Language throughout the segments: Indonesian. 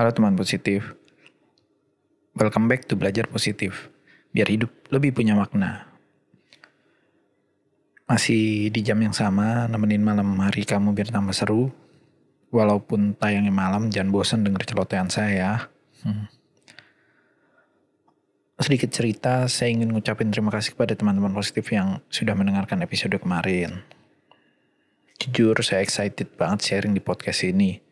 Halo teman positif. Welcome back to Belajar Positif. Biar hidup lebih punya makna. Masih di jam yang sama, nemenin malam hari kamu biar tambah seru. Walaupun tayangnya malam, jangan bosan denger celotehan saya. Hmm. Sedikit cerita, saya ingin ngucapin terima kasih kepada teman-teman positif yang sudah mendengarkan episode kemarin. Jujur, saya excited banget sharing di podcast ini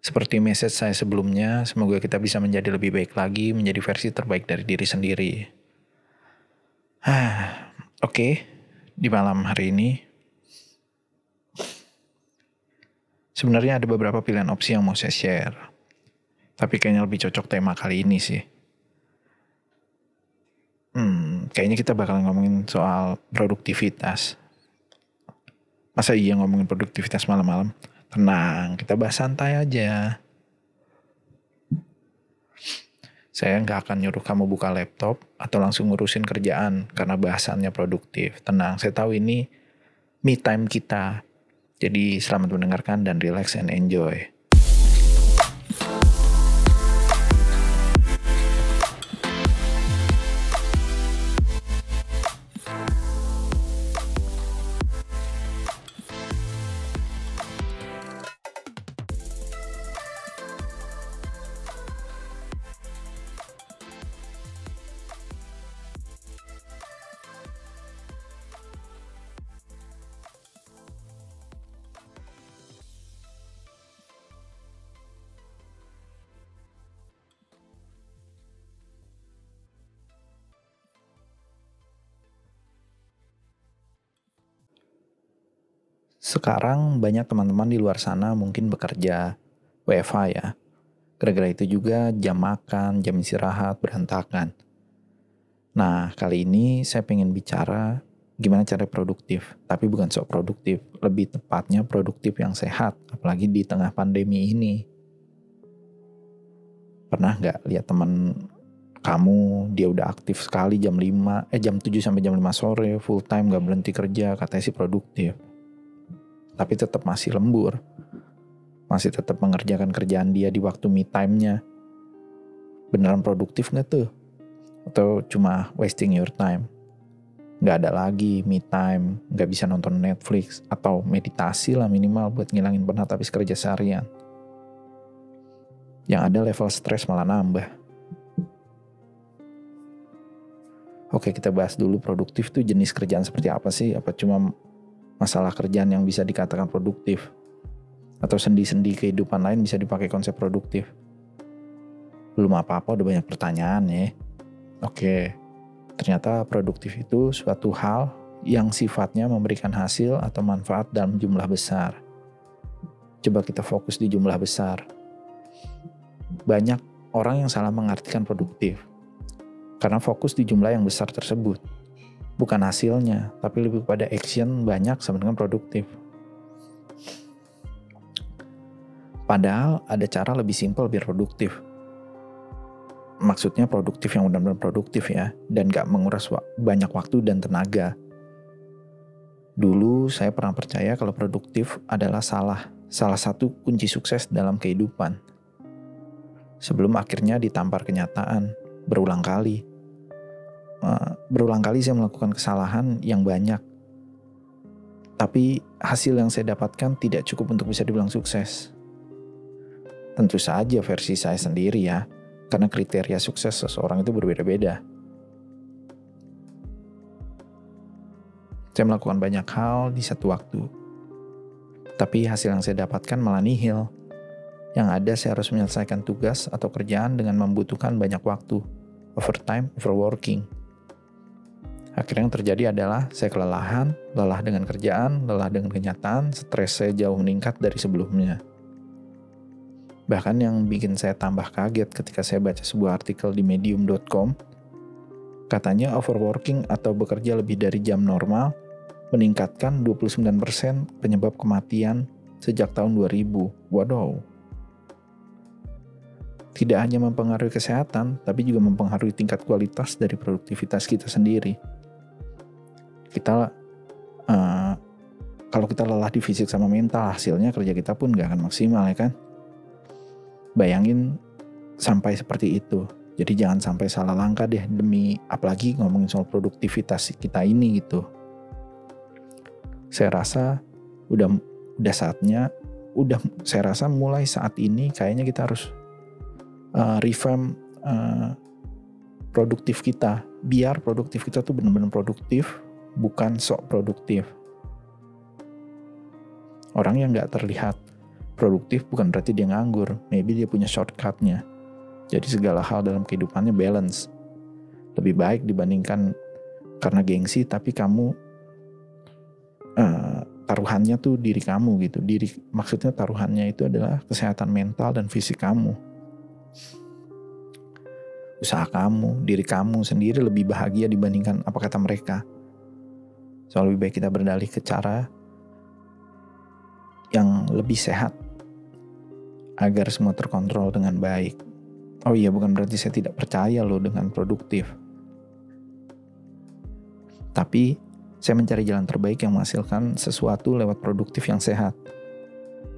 seperti message saya sebelumnya, semoga kita bisa menjadi lebih baik lagi, menjadi versi terbaik dari diri sendiri. Ah, oke. Okay. Di malam hari ini, sebenarnya ada beberapa pilihan opsi yang mau saya share. Tapi kayaknya lebih cocok tema kali ini sih. Hmm, kayaknya kita bakal ngomongin soal produktivitas. Masa iya ngomongin produktivitas malam-malam? Tenang, kita bahas santai aja. Saya nggak akan nyuruh kamu buka laptop atau langsung ngurusin kerjaan karena bahasannya produktif. Tenang, saya tahu ini me time kita. Jadi selamat mendengarkan dan relax and enjoy. Sekarang banyak teman-teman di luar sana mungkin bekerja WFH ya. Gara-gara itu juga jam makan, jam istirahat berantakan. Nah, kali ini saya pengen bicara gimana cara produktif. Tapi bukan sok produktif, lebih tepatnya produktif yang sehat, apalagi di tengah pandemi ini. Pernah nggak lihat teman kamu dia udah aktif sekali jam 5, eh jam 7 sampai jam 5 sore, full time gak berhenti kerja, katanya sih produktif tapi tetap masih lembur. Masih tetap mengerjakan kerjaan dia di waktu me time-nya. Beneran produktif nggak tuh? Atau cuma wasting your time? Nggak ada lagi me time, nggak bisa nonton Netflix, atau meditasi lah minimal buat ngilangin penat habis kerja seharian. Yang ada level stres malah nambah. Oke kita bahas dulu produktif tuh jenis kerjaan seperti apa sih? Apa cuma masalah kerjaan yang bisa dikatakan produktif atau sendi-sendi kehidupan lain bisa dipakai konsep produktif. Belum apa-apa udah banyak pertanyaan ya. Oke, ternyata produktif itu suatu hal yang sifatnya memberikan hasil atau manfaat dalam jumlah besar. Coba kita fokus di jumlah besar. Banyak orang yang salah mengartikan produktif karena fokus di jumlah yang besar tersebut bukan hasilnya, tapi lebih pada action banyak sama dengan produktif. Padahal ada cara lebih simpel biar produktif. Maksudnya produktif yang benar-benar produktif ya, dan gak menguras wa banyak waktu dan tenaga. Dulu saya pernah percaya kalau produktif adalah salah, salah satu kunci sukses dalam kehidupan. Sebelum akhirnya ditampar kenyataan, berulang kali, Eh, berulang kali saya melakukan kesalahan yang banyak. Tapi hasil yang saya dapatkan tidak cukup untuk bisa dibilang sukses. Tentu saja versi saya sendiri ya, karena kriteria sukses seseorang itu berbeda-beda. Saya melakukan banyak hal di satu waktu. Tapi hasil yang saya dapatkan malah nihil. Yang ada saya harus menyelesaikan tugas atau kerjaan dengan membutuhkan banyak waktu. Overtime, overworking. Akhirnya yang terjadi adalah saya kelelahan, lelah dengan kerjaan, lelah dengan kenyataan, stres saya jauh meningkat dari sebelumnya. Bahkan yang bikin saya tambah kaget ketika saya baca sebuah artikel di medium.com, katanya overworking atau bekerja lebih dari jam normal meningkatkan 29% penyebab kematian sejak tahun 2000. Waduh. Tidak hanya mempengaruhi kesehatan, tapi juga mempengaruhi tingkat kualitas dari produktivitas kita sendiri kita uh, kalau kita lelah di fisik sama mental hasilnya kerja kita pun gak akan maksimal ya kan Bayangin sampai seperti itu. Jadi jangan sampai salah langkah deh demi apalagi ngomongin soal produktivitas kita ini gitu. Saya rasa udah udah saatnya udah saya rasa mulai saat ini kayaknya kita harus uh, revamp uh, produktif kita biar produktif kita tuh benar-benar produktif bukan sok produktif orang yang nggak terlihat produktif bukan berarti dia nganggur maybe dia punya shortcutnya jadi segala hal dalam kehidupannya balance lebih baik dibandingkan karena gengsi tapi kamu uh, taruhannya tuh diri kamu gitu. Diri maksudnya taruhannya itu adalah kesehatan mental dan fisik kamu. Usaha kamu, diri kamu sendiri lebih bahagia dibandingkan apa kata mereka. So lebih baik kita berdalih ke cara yang lebih sehat agar semua terkontrol dengan baik. Oh iya, bukan berarti saya tidak percaya loh dengan produktif. Tapi saya mencari jalan terbaik yang menghasilkan sesuatu lewat produktif yang sehat.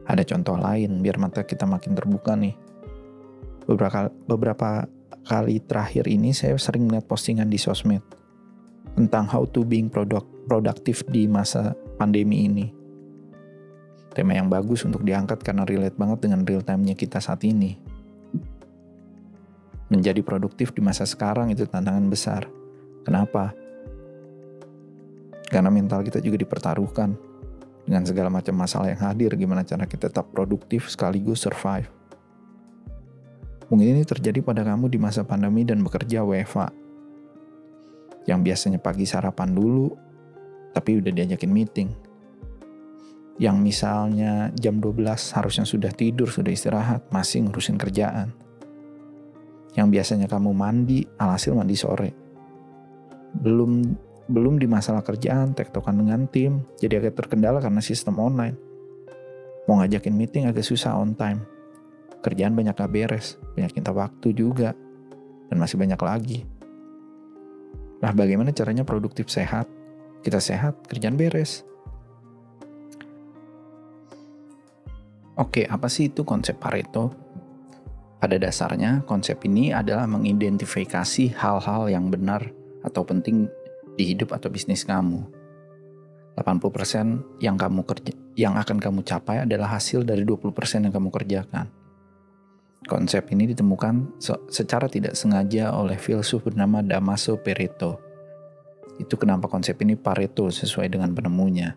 Ada contoh lain biar mata kita makin terbuka nih. Beberapa, beberapa kali terakhir ini saya sering melihat postingan di sosmed tentang how to being product, produktif di masa pandemi ini. Tema yang bagus untuk diangkat karena relate banget dengan real time-nya kita saat ini. Menjadi produktif di masa sekarang itu tantangan besar. Kenapa? Karena mental kita juga dipertaruhkan dengan segala macam masalah yang hadir, gimana cara kita tetap produktif sekaligus survive. Mungkin ini terjadi pada kamu di masa pandemi dan bekerja WFA. Yang biasanya pagi sarapan dulu, tapi udah diajakin meeting. Yang misalnya jam 12 harusnya sudah tidur, sudah istirahat, masih ngurusin kerjaan. Yang biasanya kamu mandi, alhasil mandi sore. Belum belum di masalah kerjaan, tektokan dengan tim, jadi agak terkendala karena sistem online. Mau ngajakin meeting agak susah on time. Kerjaan banyak gak beres, banyak minta waktu juga, dan masih banyak lagi. Nah bagaimana caranya produktif sehat? Kita sehat, kerjaan beres. Oke, apa sih itu konsep Pareto? Pada dasarnya, konsep ini adalah mengidentifikasi hal-hal yang benar atau penting di hidup atau bisnis kamu. 80% yang kamu kerja yang akan kamu capai adalah hasil dari 20% yang kamu kerjakan. Konsep ini ditemukan secara tidak sengaja oleh filsuf bernama Damaso Pareto. Itu kenapa konsep ini Pareto sesuai dengan penemunya.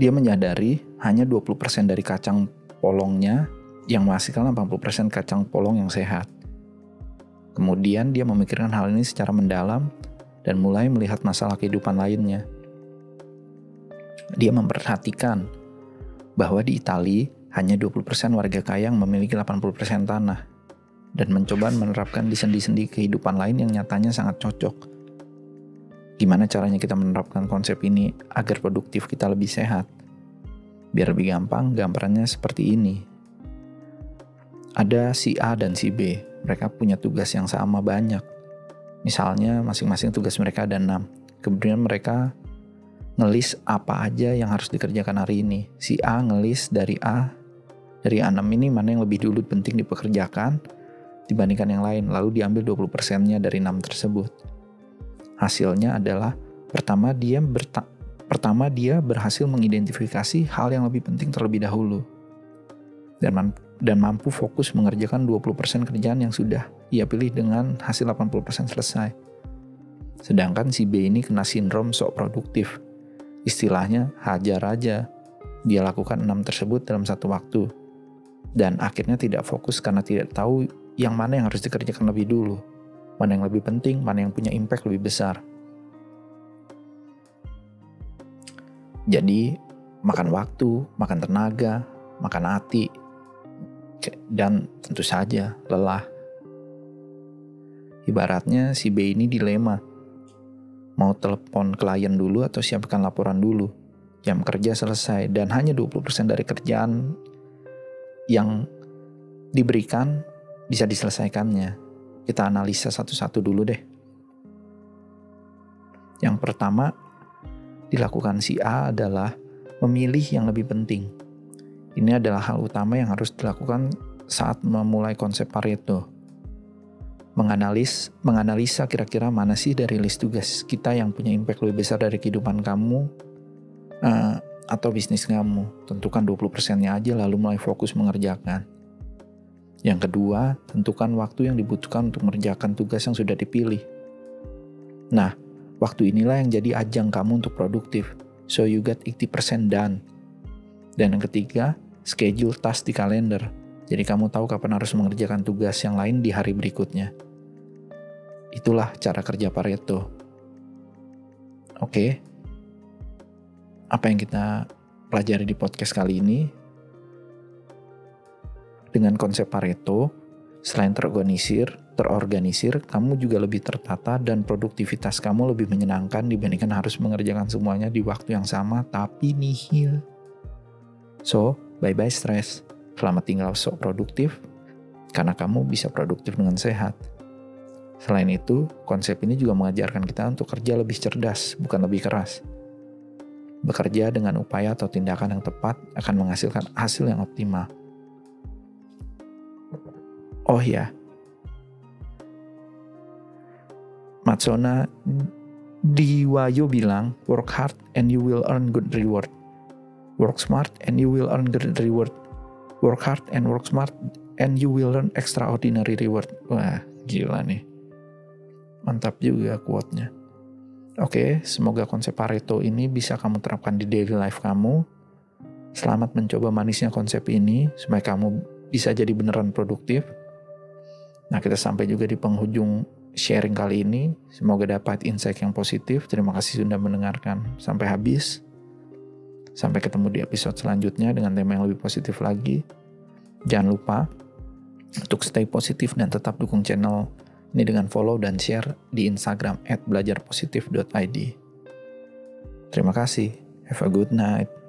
Dia menyadari hanya 20% dari kacang polongnya yang menghasilkan 80% kacang polong yang sehat. Kemudian dia memikirkan hal ini secara mendalam dan mulai melihat masalah kehidupan lainnya. Dia memperhatikan bahwa di Italia hanya 20% warga kaya yang memiliki 80% tanah dan mencoba menerapkan di sendi-sendi kehidupan lain yang nyatanya sangat cocok. Gimana caranya kita menerapkan konsep ini agar produktif kita lebih sehat? Biar lebih gampang, gambarannya seperti ini. Ada si A dan si B mereka punya tugas yang sama banyak. Misalnya masing-masing tugas mereka ada enam. Kemudian mereka ngelis apa aja yang harus dikerjakan hari ini. Si A ngelis dari A, dari A6 ini mana yang lebih dulu penting dipekerjakan dibandingkan yang lain. Lalu diambil 20%-nya dari 6 tersebut. Hasilnya adalah pertama dia pertama dia berhasil mengidentifikasi hal yang lebih penting terlebih dahulu. Dan dan mampu fokus mengerjakan 20% kerjaan yang sudah ia pilih dengan hasil 80% selesai. Sedangkan si B ini kena sindrom sok produktif. Istilahnya hajar aja. Dia lakukan enam tersebut dalam satu waktu. Dan akhirnya tidak fokus karena tidak tahu yang mana yang harus dikerjakan lebih dulu. Mana yang lebih penting, mana yang punya impact lebih besar. Jadi, makan waktu, makan tenaga, makan hati, dan tentu saja lelah. Ibaratnya si B ini dilema. Mau telepon klien dulu atau siapkan laporan dulu. Jam kerja selesai dan hanya 20% dari kerjaan yang diberikan bisa diselesaikannya. Kita analisa satu-satu dulu deh. Yang pertama dilakukan si A adalah memilih yang lebih penting. Ini adalah hal utama yang harus dilakukan saat memulai konsep Pareto. Menganalis, menganalisa kira-kira mana sih dari list tugas kita yang punya impact lebih besar dari kehidupan kamu uh, atau bisnis kamu. Tentukan 20%-nya aja lalu mulai fokus mengerjakan. Yang kedua, tentukan waktu yang dibutuhkan untuk mengerjakan tugas yang sudah dipilih. Nah, waktu inilah yang jadi ajang kamu untuk produktif. So you got 80% done. Dan yang ketiga, schedule task di kalender. Jadi kamu tahu kapan harus mengerjakan tugas yang lain di hari berikutnya. Itulah cara kerja Pareto. Oke. Apa yang kita pelajari di podcast kali ini dengan konsep Pareto, selain terorganisir, terorganisir, kamu juga lebih tertata dan produktivitas kamu lebih menyenangkan dibandingkan harus mengerjakan semuanya di waktu yang sama tapi nihil. So, bye-bye stres. Selamat tinggal sok produktif, karena kamu bisa produktif dengan sehat. Selain itu, konsep ini juga mengajarkan kita untuk kerja lebih cerdas, bukan lebih keras. Bekerja dengan upaya atau tindakan yang tepat akan menghasilkan hasil yang optimal. Oh ya, Matsona Diwayo bilang, work hard and you will earn good reward. Work smart and you will earn good reward. Work hard and work smart and you will earn extraordinary reward. Wah, gila nih. Mantap juga quote-nya. Oke, semoga konsep Pareto ini bisa kamu terapkan di daily life kamu. Selamat mencoba manisnya konsep ini supaya kamu bisa jadi beneran produktif Nah, kita sampai juga di penghujung sharing kali ini. Semoga dapat insight yang positif. Terima kasih sudah mendengarkan sampai habis. Sampai ketemu di episode selanjutnya dengan tema yang lebih positif lagi. Jangan lupa untuk stay positif dan tetap dukung channel ini dengan follow dan share di Instagram @belajarpositif.id. Terima kasih. Have a good night.